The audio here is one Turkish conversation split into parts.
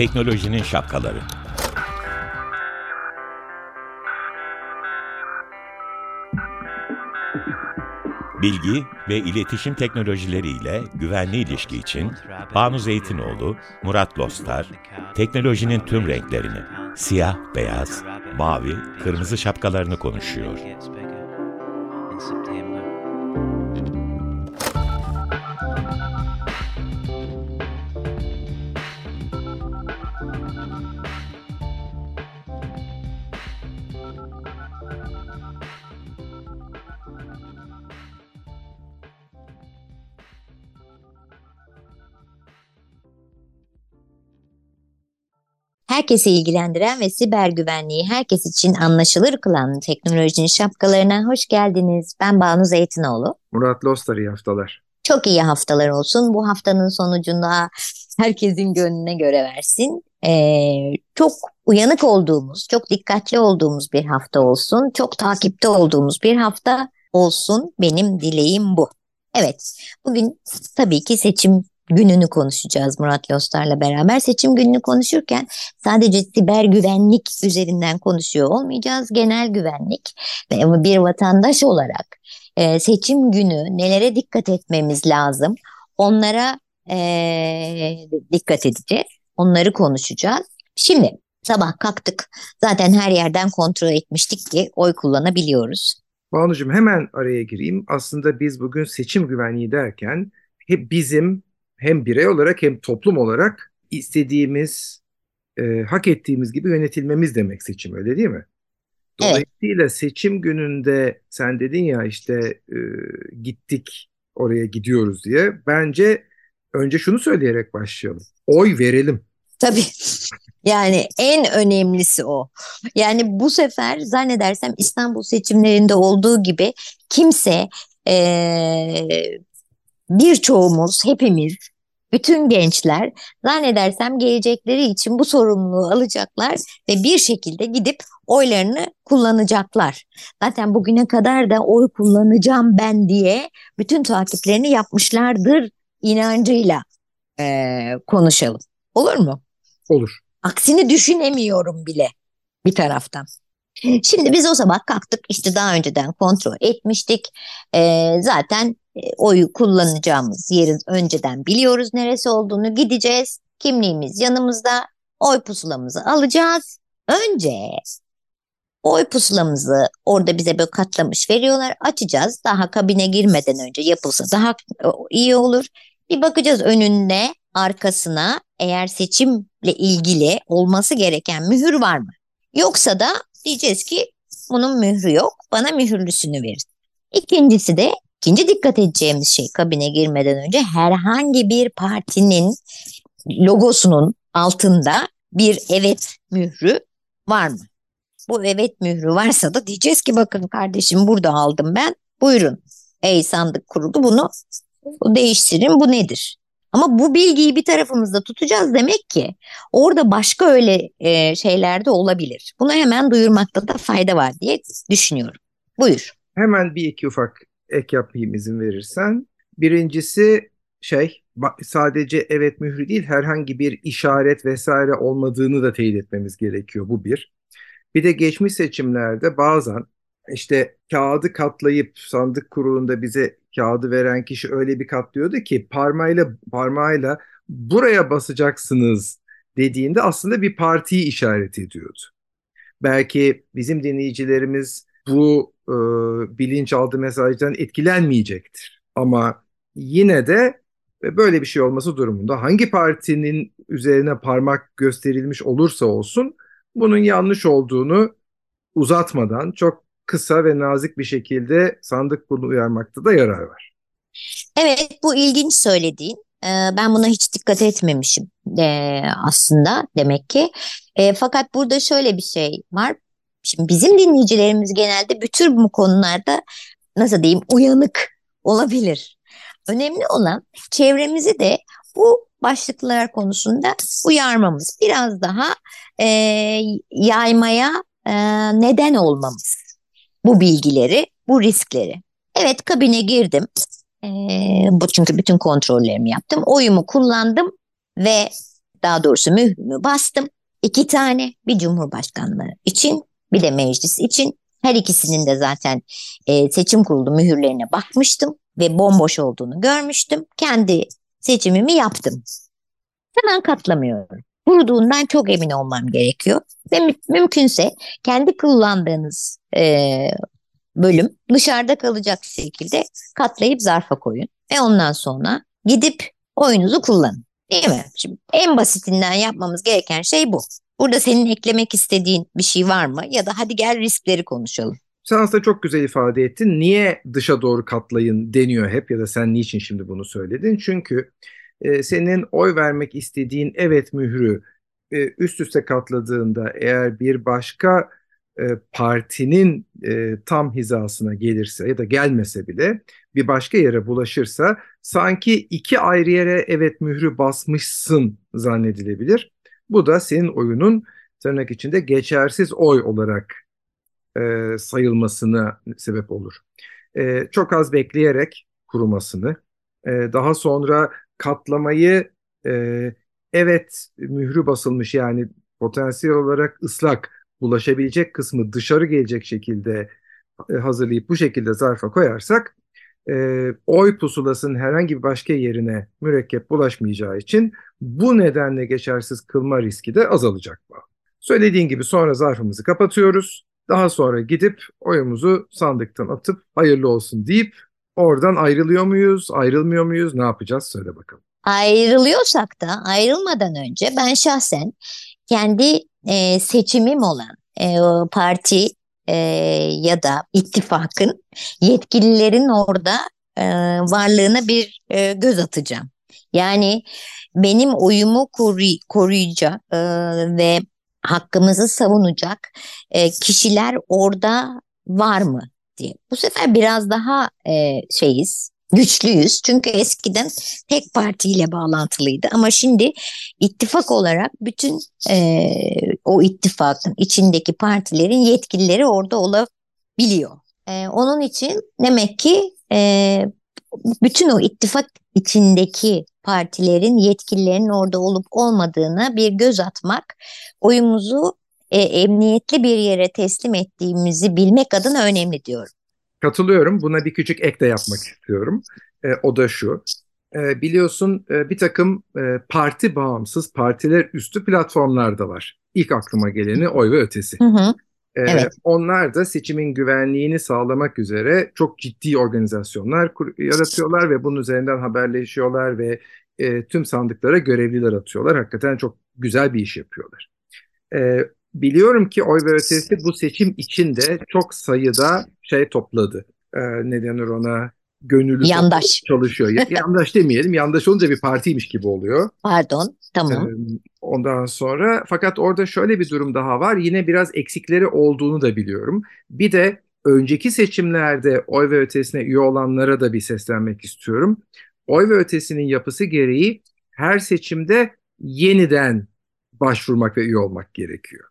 Teknolojinin şapkaları. Bilgi ve iletişim teknolojileriyle güvenli ilişki için Banu Zeytinoğlu, Murat Lostar, teknolojinin tüm renklerini, siyah, beyaz, mavi, kırmızı şapkalarını konuşuyor. Herkesi ilgilendiren ve siber güvenliği herkes için anlaşılır kılan teknolojinin şapkalarına hoş geldiniz. Ben Banu Zeytinoğlu. Murat Lostar iyi haftalar. Çok iyi haftalar olsun. Bu haftanın sonucunda herkesin gönlüne göre versin. Ee, çok uyanık olduğumuz, çok dikkatli olduğumuz bir hafta olsun. Çok takipte olduğumuz bir hafta olsun. Benim dileğim bu. Evet, bugün tabii ki seçim gününü konuşacağız Murat Lostar'la beraber. Seçim gününü konuşurken sadece siber güvenlik üzerinden konuşuyor olmayacağız. Genel güvenlik ve bir vatandaş olarak e, seçim günü nelere dikkat etmemiz lazım? Onlara e, dikkat edeceğiz. Onları konuşacağız. Şimdi sabah kalktık. Zaten her yerden kontrol etmiştik ki oy kullanabiliyoruz. Banucuğum hemen araya gireyim. Aslında biz bugün seçim güvenliği derken hep bizim hem birey olarak hem toplum olarak istediğimiz, e, hak ettiğimiz gibi yönetilmemiz demek seçim öyle değil mi? Dolayısıyla evet. seçim gününde sen dedin ya işte e, gittik oraya gidiyoruz diye. Bence önce şunu söyleyerek başlayalım. Oy verelim. Tabii. Yani en önemlisi o. Yani bu sefer zannedersem İstanbul seçimlerinde olduğu gibi kimse ee, birçoğumuz, hepimiz, bütün gençler zannedersem gelecekleri için bu sorumluluğu alacaklar ve bir şekilde gidip oylarını kullanacaklar. Zaten bugüne kadar da oy kullanacağım ben diye bütün takiplerini yapmışlardır inancıyla e, konuşalım. Olur mu? Olur. Aksini düşünemiyorum bile bir taraftan. Şimdi biz o sabah kalktık işte daha önceden kontrol etmiştik. E, zaten oyu kullanacağımız yeri önceden biliyoruz neresi olduğunu gideceğiz. Kimliğimiz yanımızda oy pusulamızı alacağız. Önce oy pusulamızı orada bize böyle katlamış veriyorlar. Açacağız. Daha kabine girmeden önce yapılsa daha iyi olur. Bir bakacağız önünde arkasına eğer seçimle ilgili olması gereken mühür var mı? Yoksa da diyeceğiz ki bunun mührü yok. Bana mühürlüsünü verin. İkincisi de İkinci dikkat edeceğimiz şey kabine girmeden önce herhangi bir partinin logosunun altında bir evet mührü var mı? Bu evet mührü varsa da diyeceğiz ki bakın kardeşim burada aldım ben. Buyurun. Ey sandık kuruldu bunu değiştirin bu nedir? Ama bu bilgiyi bir tarafımızda tutacağız demek ki orada başka öyle e, şeyler de olabilir. Bunu hemen duyurmakta da fayda var diye düşünüyorum. Buyur. Hemen bir iki ufak ek yapayım izin verirsen. Birincisi şey sadece evet mührü değil herhangi bir işaret vesaire olmadığını da teyit etmemiz gerekiyor bu bir. Bir de geçmiş seçimlerde bazen işte kağıdı katlayıp sandık kurulunda bize kağıdı veren kişi öyle bir katlıyordu ki parmağıyla parmağıyla buraya basacaksınız dediğinde aslında bir partiyi işaret ediyordu. Belki bizim dinleyicilerimiz bu e, bilinçaltı mesajdan etkilenmeyecektir. Ama yine de böyle bir şey olması durumunda hangi partinin üzerine parmak gösterilmiş olursa olsun bunun yanlış olduğunu uzatmadan çok kısa ve nazik bir şekilde sandık bunu uyarmakta da yarar var. Evet bu ilginç söylediğin. Ee, ben buna hiç dikkat etmemişim ee, aslında demek ki. Ee, fakat burada şöyle bir şey var. Şimdi bizim dinleyicilerimiz genelde bütün bu konularda nasıl diyeyim uyanık olabilir. Önemli olan çevremizi de bu başlıklar konusunda uyarmamız. Biraz daha e, yaymaya e, neden olmamız. Bu bilgileri, bu riskleri. Evet kabine girdim. E, bu çünkü bütün kontrollerimi yaptım. Oyumu kullandım ve daha doğrusu mührümü bastım. İki tane bir cumhurbaşkanlığı için bir de meclis için. Her ikisinin de zaten e, seçim kurulu mühürlerine bakmıştım ve bomboş olduğunu görmüştüm. Kendi seçimimi yaptım. Hemen katlamıyorum. Kuruduğundan çok emin olmam gerekiyor. Ve mü mümkünse kendi kullandığınız e, bölüm dışarıda kalacak şekilde katlayıp zarfa koyun. Ve ondan sonra gidip oyunuzu kullanın. Değil mi? Şimdi en basitinden yapmamız gereken şey bu. Burada senin eklemek istediğin bir şey var mı? Ya da hadi gel riskleri konuşalım. Sen aslında çok güzel ifade ettin. Niye dışa doğru katlayın deniyor hep ya da sen niçin şimdi bunu söyledin? Çünkü e, senin oy vermek istediğin evet mührü e, üst üste katladığında eğer bir başka e, partinin e, tam hizasına gelirse ya da gelmese bile bir başka yere bulaşırsa sanki iki ayrı yere evet mührü basmışsın zannedilebilir. Bu da senin oyunun tırnak içinde geçersiz oy olarak e, sayılmasına sebep olur. E, çok az bekleyerek kurumasını, e, daha sonra katlamayı e, evet mührü basılmış yani potansiyel olarak ıslak bulaşabilecek kısmı dışarı gelecek şekilde e, hazırlayıp bu şekilde zarfa koyarsak e, oy pusulasının herhangi bir başka yerine mürekkep bulaşmayacağı için bu nedenle geçersiz kılma riski de azalacak. Söylediğin gibi sonra zarfımızı kapatıyoruz. Daha sonra gidip oyumuzu sandıktan atıp hayırlı olsun deyip oradan ayrılıyor muyuz, ayrılmıyor muyuz, ne yapacağız söyle bakalım. Ayrılıyorsak da ayrılmadan önce ben şahsen kendi e, seçimim olan e, parti e, ya da ittifakın yetkililerin orada e, varlığına bir e, göz atacağım. Yani benim oyumu koruy koruyacak e, ve hakkımızı savunacak e, kişiler orada var mı diye. Bu sefer biraz daha e, şeyiz, güçlüyüz. Çünkü eskiden tek partiyle bağlantılıydı ama şimdi ittifak olarak bütün e, o ittifakın içindeki partilerin yetkilileri orada olabiliyor. E, onun için demek ki e, bütün o ittifak içindeki partilerin yetkililerinin orada olup olmadığına bir göz atmak, oyumuzu e, emniyetli bir yere teslim ettiğimizi bilmek adına önemli diyorum. Katılıyorum. Buna bir küçük ek de yapmak istiyorum. E, o da şu. E, biliyorsun e, bir takım e, parti bağımsız, partiler üstü platformlar da var. İlk aklıma geleni oy ve ötesi. Hı hı. E, evet. Onlar da seçimin güvenliğini sağlamak üzere çok ciddi organizasyonlar yaratıyorlar ve bunun üzerinden haberleşiyorlar ve e, tüm sandıklara görevliler atıyorlar. Hakikaten çok güzel bir iş yapıyorlar. E, biliyorum ki oy ve ötesi bu seçim için de çok sayıda şey topladı. E, ne denir ona? Gönüllü yandaş çalışıyor. yandaş demeyelim. Yandaş olunca bir partiymiş gibi oluyor. Pardon. Tamam. E, ondan sonra fakat orada şöyle bir durum daha var. Yine biraz eksikleri olduğunu da biliyorum. Bir de önceki seçimlerde oy ve ötesine üye olanlara da bir seslenmek istiyorum. Oy ve ötesinin yapısı gereği her seçimde yeniden başvurmak ve üye olmak gerekiyor.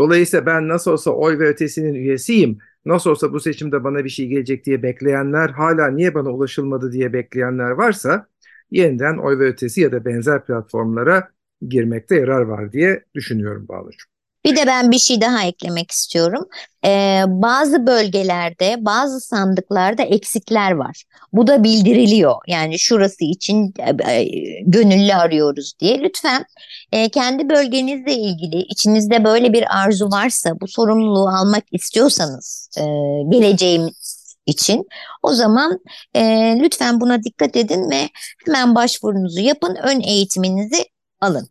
Dolayısıyla ben nasıl olsa oy ve ötesinin üyesiyim, nasıl olsa bu seçimde bana bir şey gelecek diye bekleyenler, hala niye bana ulaşılmadı diye bekleyenler varsa yeniden oy ve ötesi ya da benzer platformlara girmekte yarar var diye düşünüyorum Bağlıcığım. Bir de ben bir şey daha eklemek istiyorum. Ee, bazı bölgelerde, bazı sandıklarda eksikler var. Bu da bildiriliyor. Yani şurası için e, e, gönüllü arıyoruz diye. Lütfen e, kendi bölgenizle ilgili içinizde böyle bir arzu varsa, bu sorumluluğu almak istiyorsanız e, geleceğimiz için o zaman e, lütfen buna dikkat edin ve hemen başvurunuzu yapın, ön eğitiminizi alın.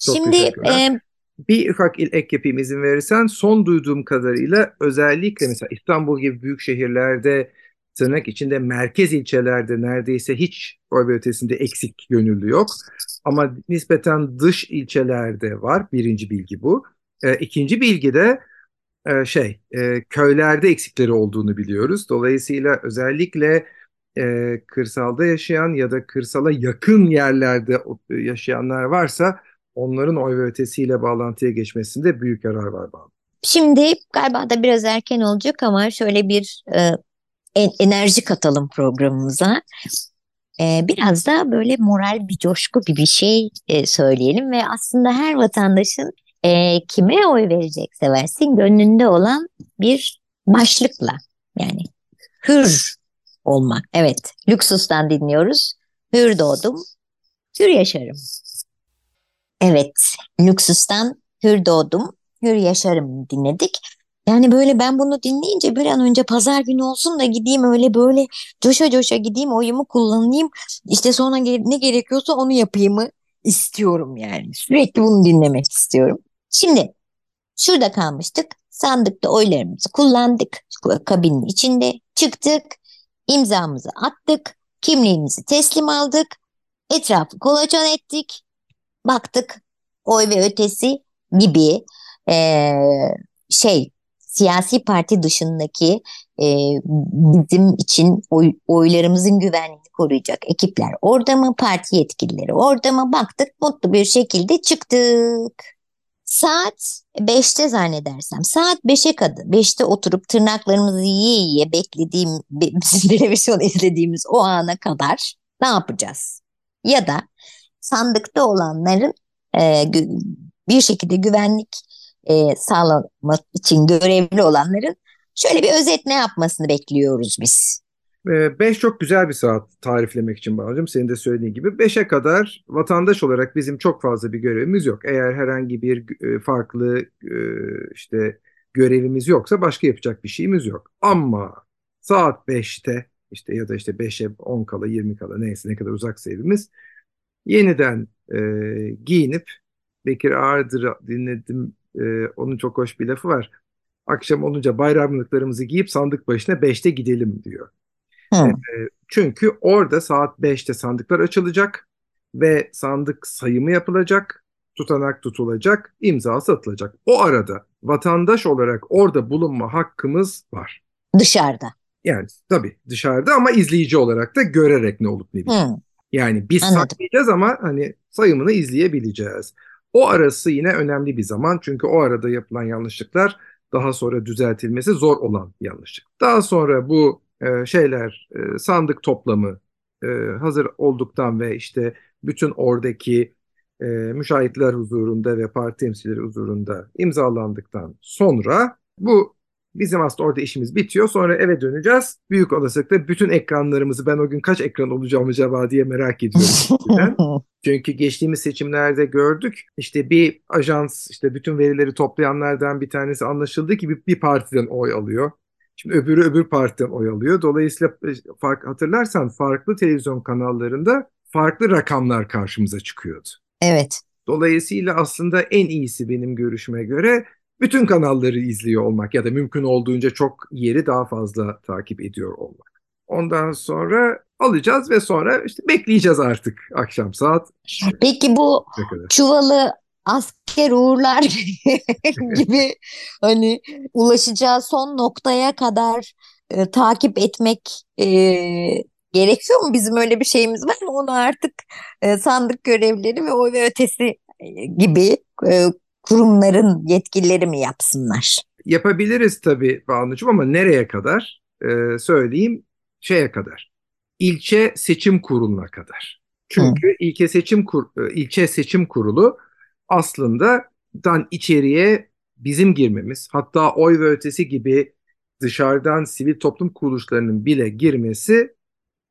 Çok Şimdi e, bir ufak ek yapayım izin verirsen. Son duyduğum kadarıyla özellikle mesela İstanbul gibi büyük şehirlerde tırnak içinde merkez ilçelerde neredeyse hiç oy ötesinde eksik gönüllü yok. Ama nispeten dış ilçelerde var. Birinci bilgi bu. E, ikinci bilgi de e, şey e, köylerde eksikleri olduğunu biliyoruz. Dolayısıyla özellikle e, kırsalda yaşayan ya da kırsala yakın yerlerde yaşayanlar varsa onların oy ve ötesiyle bağlantıya geçmesinde büyük yarar var bağlı. Şimdi galiba da biraz erken olacak ama şöyle bir e, enerji katalım programımıza. E, biraz da böyle moral bir coşku bir bir şey e, söyleyelim ve aslında her vatandaşın e, kime oy verecekse versin gönlünde olan bir başlıkla yani hür olmak. Evet, Lüksus'tan dinliyoruz. Hür doğdum, hür yaşarım. Evet, Lüksus'tan hür doğdum, hür yaşarım dinledik. Yani böyle ben bunu dinleyince bir an önce pazar günü olsun da gideyim öyle böyle coşa coşa gideyim oyumu kullanayım. İşte sonra ne gerekiyorsa onu yapayım istiyorum yani. Sürekli bunu dinlemek istiyorum. Şimdi şurada kalmıştık. Sandıkta oylarımızı kullandık. Kabinin içinde çıktık. imzamızı attık. Kimliğimizi teslim aldık. Etrafı kolaçan ettik. Baktık oy ve ötesi gibi e, şey siyasi parti dışındaki e, bizim için oy, oylarımızın güvenliğini koruyacak ekipler orada mı, parti yetkilileri orada mı baktık mutlu bir şekilde çıktık. Saat 5'te zannedersem. Saat 5'e kadar. 5'te oturup tırnaklarımızı yiye yiye beklediğim, bizim televizyon izlediğimiz o ana kadar ne yapacağız? Ya da sandıkta olanların e, bir şekilde güvenlik e, sağlamak için görevli olanların şöyle bir özet ne yapmasını bekliyoruz biz. 5 çok güzel bir saat tariflemek için Bağcım. Senin de söylediğin gibi 5'e kadar vatandaş olarak bizim çok fazla bir görevimiz yok. Eğer herhangi bir e, farklı e, işte görevimiz yoksa başka yapacak bir şeyimiz yok. Ama saat 5'te işte ya da işte 5'e 10 kala 20 kala neyse ne kadar uzaksa evimiz yeniden e, giyinip Bekir Ağırdır dinledim e, onun çok hoş bir lafı var. Akşam olunca bayramlıklarımızı giyip sandık başına 5'te gidelim diyor. E, çünkü orada saat 5'te sandıklar açılacak ve sandık sayımı yapılacak, tutanak tutulacak, imza satılacak. O arada vatandaş olarak orada bulunma hakkımız var. Dışarıda. Yani tabii dışarıda ama izleyici olarak da görerek ne olup ne bittiğini. Yani biz Anladım. saklayacağız ama hani sayımını izleyebileceğiz. O arası yine önemli bir zaman çünkü o arada yapılan yanlışlıklar daha sonra düzeltilmesi zor olan yanlışlık. Daha sonra bu e, şeyler e, sandık toplamı e, hazır olduktan ve işte bütün oradaki e, müşahitler huzurunda ve parti temsilcileri huzurunda imzalandıktan sonra bu bizim aslında orada işimiz bitiyor. Sonra eve döneceğiz. Büyük olasılıkla bütün ekranlarımızı ben o gün kaç ekran olacağım acaba diye merak ediyorum. Çünkü geçtiğimiz seçimlerde gördük. İşte bir ajans işte bütün verileri toplayanlardan bir tanesi anlaşıldı ki bir, bir partiden oy alıyor. Şimdi öbürü öbür partiden oy alıyor. Dolayısıyla e, fark, hatırlarsan farklı televizyon kanallarında farklı rakamlar karşımıza çıkıyordu. Evet. Dolayısıyla aslında en iyisi benim görüşüme göre bütün kanalları izliyor olmak ya da mümkün olduğunca çok yeri daha fazla takip ediyor olmak. Ondan sonra alacağız ve sonra işte bekleyeceğiz artık akşam saat. Peki bu çuvalı asker uğurlar gibi hani ulaşacağı son noktaya kadar e, takip etmek e, gerekiyor mu? Bizim öyle bir şeyimiz var mı? Onu artık e, sandık görevlileri ve oy ve ötesi e, gibi e, kurumların yetkilileri mi yapsınlar? Yapabiliriz tabii Banucuğum ama nereye kadar? E, söyleyeyim şeye kadar. İlçe seçim kuruluna kadar. Çünkü Hı. ilçe seçim kur, e, ilçe seçim kurulu aslında dan içeriye bizim girmemiz hatta oy ve ötesi gibi dışarıdan sivil toplum kuruluşlarının bile girmesi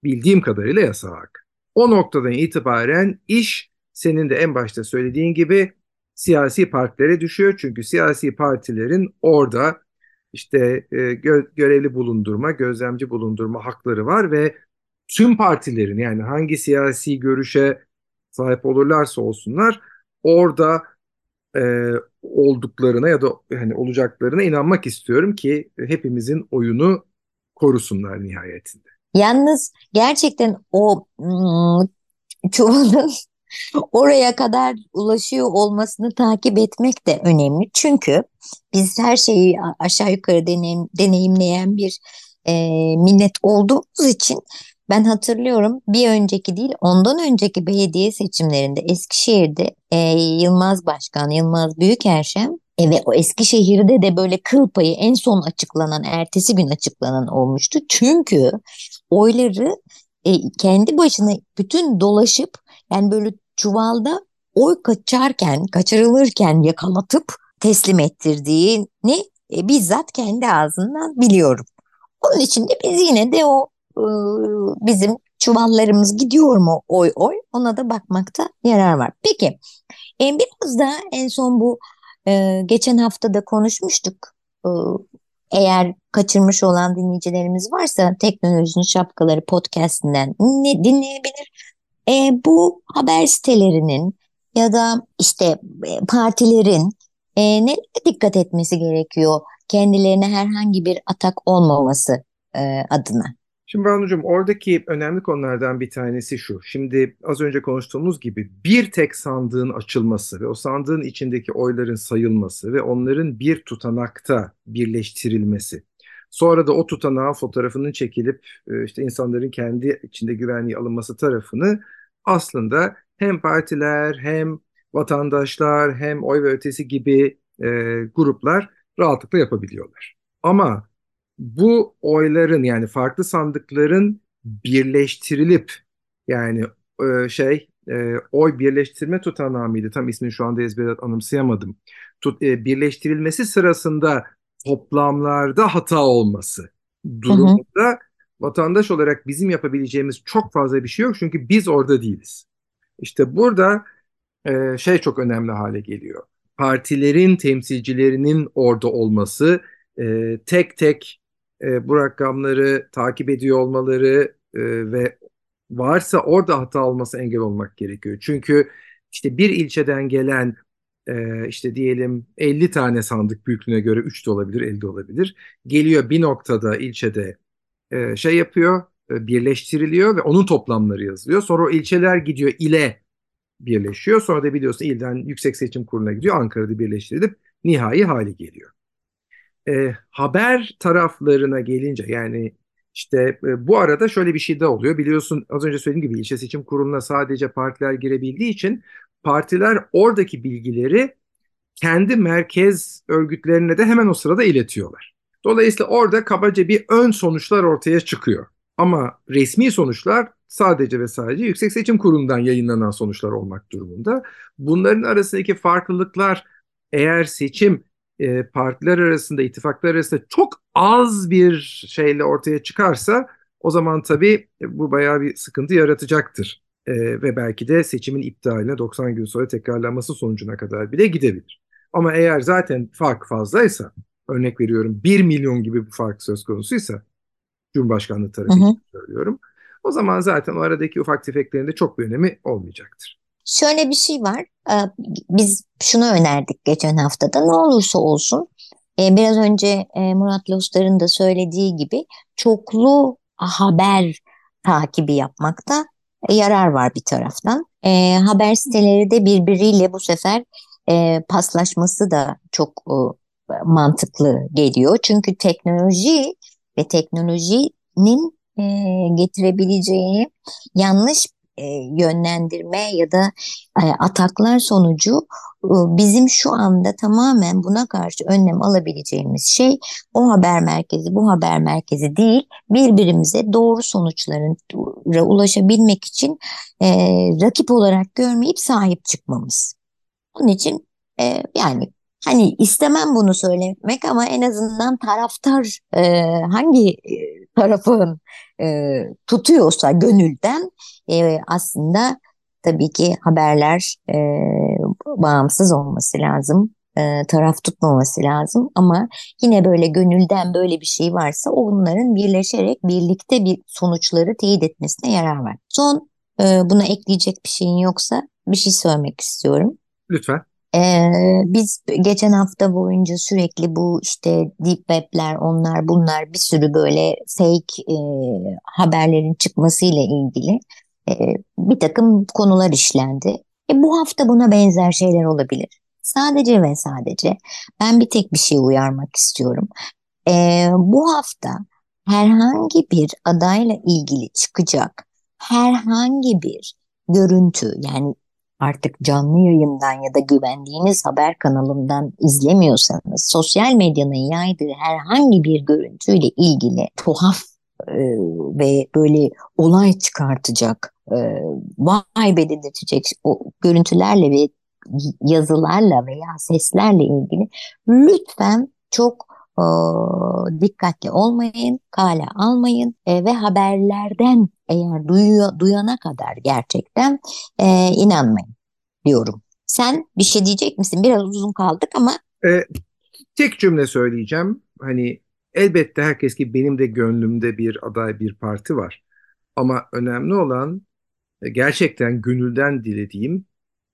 bildiğim kadarıyla yasak. O noktadan itibaren iş senin de en başta söylediğin gibi siyasi partilere düşüyor. Çünkü siyasi partilerin orada işte e, gö görevli bulundurma, gözlemci bulundurma hakları var ve tüm partilerin yani hangi siyasi görüşe sahip olurlarsa olsunlar orada e, olduklarına ya da hani olacaklarına inanmak istiyorum ki hepimizin oyunu korusunlar nihayetinde. Yalnız gerçekten o ıı, çuvalın oraya kadar ulaşıyor olmasını takip etmek de önemli. Çünkü biz her şeyi aşağı yukarı deneyim, deneyimleyen bir e, millet olduğumuz için ben hatırlıyorum bir önceki değil ondan önceki belediye seçimlerinde Eskişehir'de e, Yılmaz Başkan, Yılmaz Büyükerşen E ve o Eskişehir'de de böyle kıl payı en son açıklanan, ertesi gün açıklanan olmuştu. Çünkü oyları e, kendi başına bütün dolaşıp yani böyle çuvalda oy kaçarken, kaçırılırken yakalatıp teslim ettirdiğini e, bizzat kendi ağzından biliyorum. Onun için de biz yine de o e, bizim çuvallarımız gidiyor mu oy oy ona da bakmakta yarar var. Peki e, biraz da en son bu e, geçen hafta da konuşmuştuk. E, eğer kaçırmış olan dinleyicilerimiz varsa Teknolojinin Şapkaları podcastinden dinleyebilir. E, bu haber sitelerinin ya da işte e, partilerin e, ne dikkat etmesi gerekiyor kendilerine herhangi bir atak olmaması e, adına? Şimdi Banu'cum oradaki önemli konulardan bir tanesi şu. Şimdi az önce konuştuğumuz gibi bir tek sandığın açılması ve o sandığın içindeki oyların sayılması ve onların bir tutanakta birleştirilmesi. Sonra da o tutanağın fotoğrafının çekilip e, işte insanların kendi içinde güvenliği alınması tarafını aslında hem partiler hem vatandaşlar hem oy ve ötesi gibi e, gruplar rahatlıkla yapabiliyorlar. Ama bu oyların yani farklı sandıkların birleştirilip yani e, şey e, oy birleştirme tutanağı mıydı? Tam ismini şu anda ezbere anımsayamadım. Tut, e, birleştirilmesi sırasında toplamlarda hata olması durumunda hı hı. vatandaş olarak bizim yapabileceğimiz çok fazla bir şey yok çünkü biz orada değiliz. İşte burada e, şey çok önemli hale geliyor. Partilerin temsilcilerinin orada olması, e, tek tek e, bu rakamları takip ediyor olmaları e, ve varsa orada hata olması engel olmak gerekiyor. Çünkü işte bir ilçeden gelen e, işte diyelim 50 tane sandık büyüklüğüne göre 3 de olabilir 50 de olabilir. Geliyor bir noktada ilçede e, şey yapıyor e, birleştiriliyor ve onun toplamları yazılıyor. Sonra o ilçeler gidiyor ile birleşiyor. Sonra da biliyorsun ilden Yüksek Seçim Kurulu'na gidiyor. Ankara'da birleştirilip nihai hali geliyor e, haber taraflarına gelince yani işte e, bu arada şöyle bir şey de oluyor. Biliyorsun az önce söylediğim gibi ilçe seçim kuruluna sadece partiler girebildiği için partiler oradaki bilgileri kendi merkez örgütlerine de hemen o sırada iletiyorlar. Dolayısıyla orada kabaca bir ön sonuçlar ortaya çıkıyor. Ama resmi sonuçlar sadece ve sadece Yüksek Seçim Kurulu'ndan yayınlanan sonuçlar olmak durumunda. Bunların arasındaki farklılıklar eğer seçim e, partiler arasında, ittifaklar arasında çok az bir şeyle ortaya çıkarsa o zaman tabii bu bayağı bir sıkıntı yaratacaktır. E, ve belki de seçimin iptaline 90 gün sonra tekrarlanması sonucuna kadar bile gidebilir. Ama eğer zaten fark fazlaysa, örnek veriyorum 1 milyon gibi bir fark söz konusuysa, Cumhurbaşkanlığı tarafı için söylüyorum, o zaman zaten o aradaki ufak tefeklerin de çok bir önemi olmayacaktır. Şöyle bir şey var. Ee, biz şunu önerdik geçen haftada. Ne olursa olsun e, biraz önce e, Murat Lostar'ın da söylediği gibi çoklu haber takibi yapmakta yarar var bir taraftan. E, haber siteleri de birbiriyle bu sefer paslaşması da çok mantıklı geliyor. Çünkü teknoloji ve teknolojinin getirebileceği yanlış e, yönlendirme ya da e, ataklar sonucu e, bizim şu anda tamamen buna karşı önlem alabileceğimiz şey o haber merkezi bu haber merkezi değil birbirimize doğru sonuçlara ulaşabilmek için e, rakip olarak görmeyip sahip çıkmamız. Onun için e, yani hani istemem bunu söylemek ama en azından taraftar e, hangi tarafın e, tutuyorsa gönülden e, aslında tabii ki haberler e, bağımsız olması lazım. E, taraf tutmaması lazım ama yine böyle gönülden böyle bir şey varsa onların birleşerek birlikte bir sonuçları teyit etmesine yarar var. Son e, buna ekleyecek bir şeyin yoksa bir şey söylemek istiyorum. Lütfen. Ee, biz geçen hafta boyunca sürekli bu işte deep web'ler onlar bunlar bir sürü böyle fake e, haberlerin çıkmasıyla ilgili e, bir takım konular işlendi. E, bu hafta buna benzer şeyler olabilir. Sadece ve sadece ben bir tek bir şey uyarmak istiyorum. E, bu hafta herhangi bir adayla ilgili çıkacak herhangi bir görüntü yani artık canlı yayından ya da güvendiğiniz haber kanalından izlemiyorsanız sosyal medyanın yaydığı herhangi bir görüntüyle ilgili tuhaf e, ve böyle olay çıkartacak, e, vay be dedirtecek o görüntülerle ve yazılarla veya seslerle ilgili lütfen çok e, dikkatli olmayın, kale almayın e, ve haberlerden eğer duyuyor, duyana kadar gerçekten e, inanmayın diyorum. Sen bir şey diyecek misin? Biraz uzun kaldık ama. E, tek cümle söyleyeceğim. Hani elbette herkes gibi benim de gönlümde bir aday bir parti var. Ama önemli olan e, gerçekten gönülden dilediğim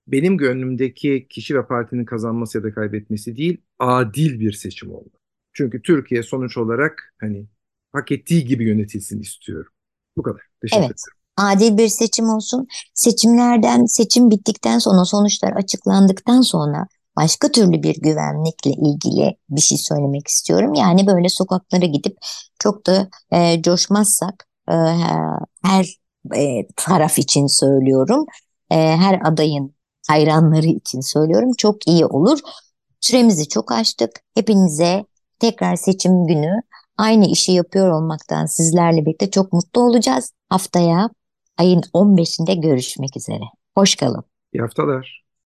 benim gönlümdeki kişi ve partinin kazanması ya da kaybetmesi değil, adil bir seçim oldu. Çünkü Türkiye sonuç olarak hani hak ettiği gibi yönetilsin istiyorum. Bu kadar. Teşekkür evet. ederim. Adil bir seçim olsun. Seçimlerden, seçim bittikten sonra, sonuçlar açıklandıktan sonra başka türlü bir güvenlikle ilgili bir şey söylemek istiyorum. Yani böyle sokaklara gidip çok da e, coşmazsak e, her e, taraf için söylüyorum. E, her adayın hayranları için söylüyorum. Çok iyi olur. Süremizi çok açtık. Hepinize tekrar seçim günü aynı işi yapıyor olmaktan sizlerle birlikte çok mutlu olacağız. Haftaya ayın 15'inde görüşmek üzere. Hoş kalın. İyi haftalar.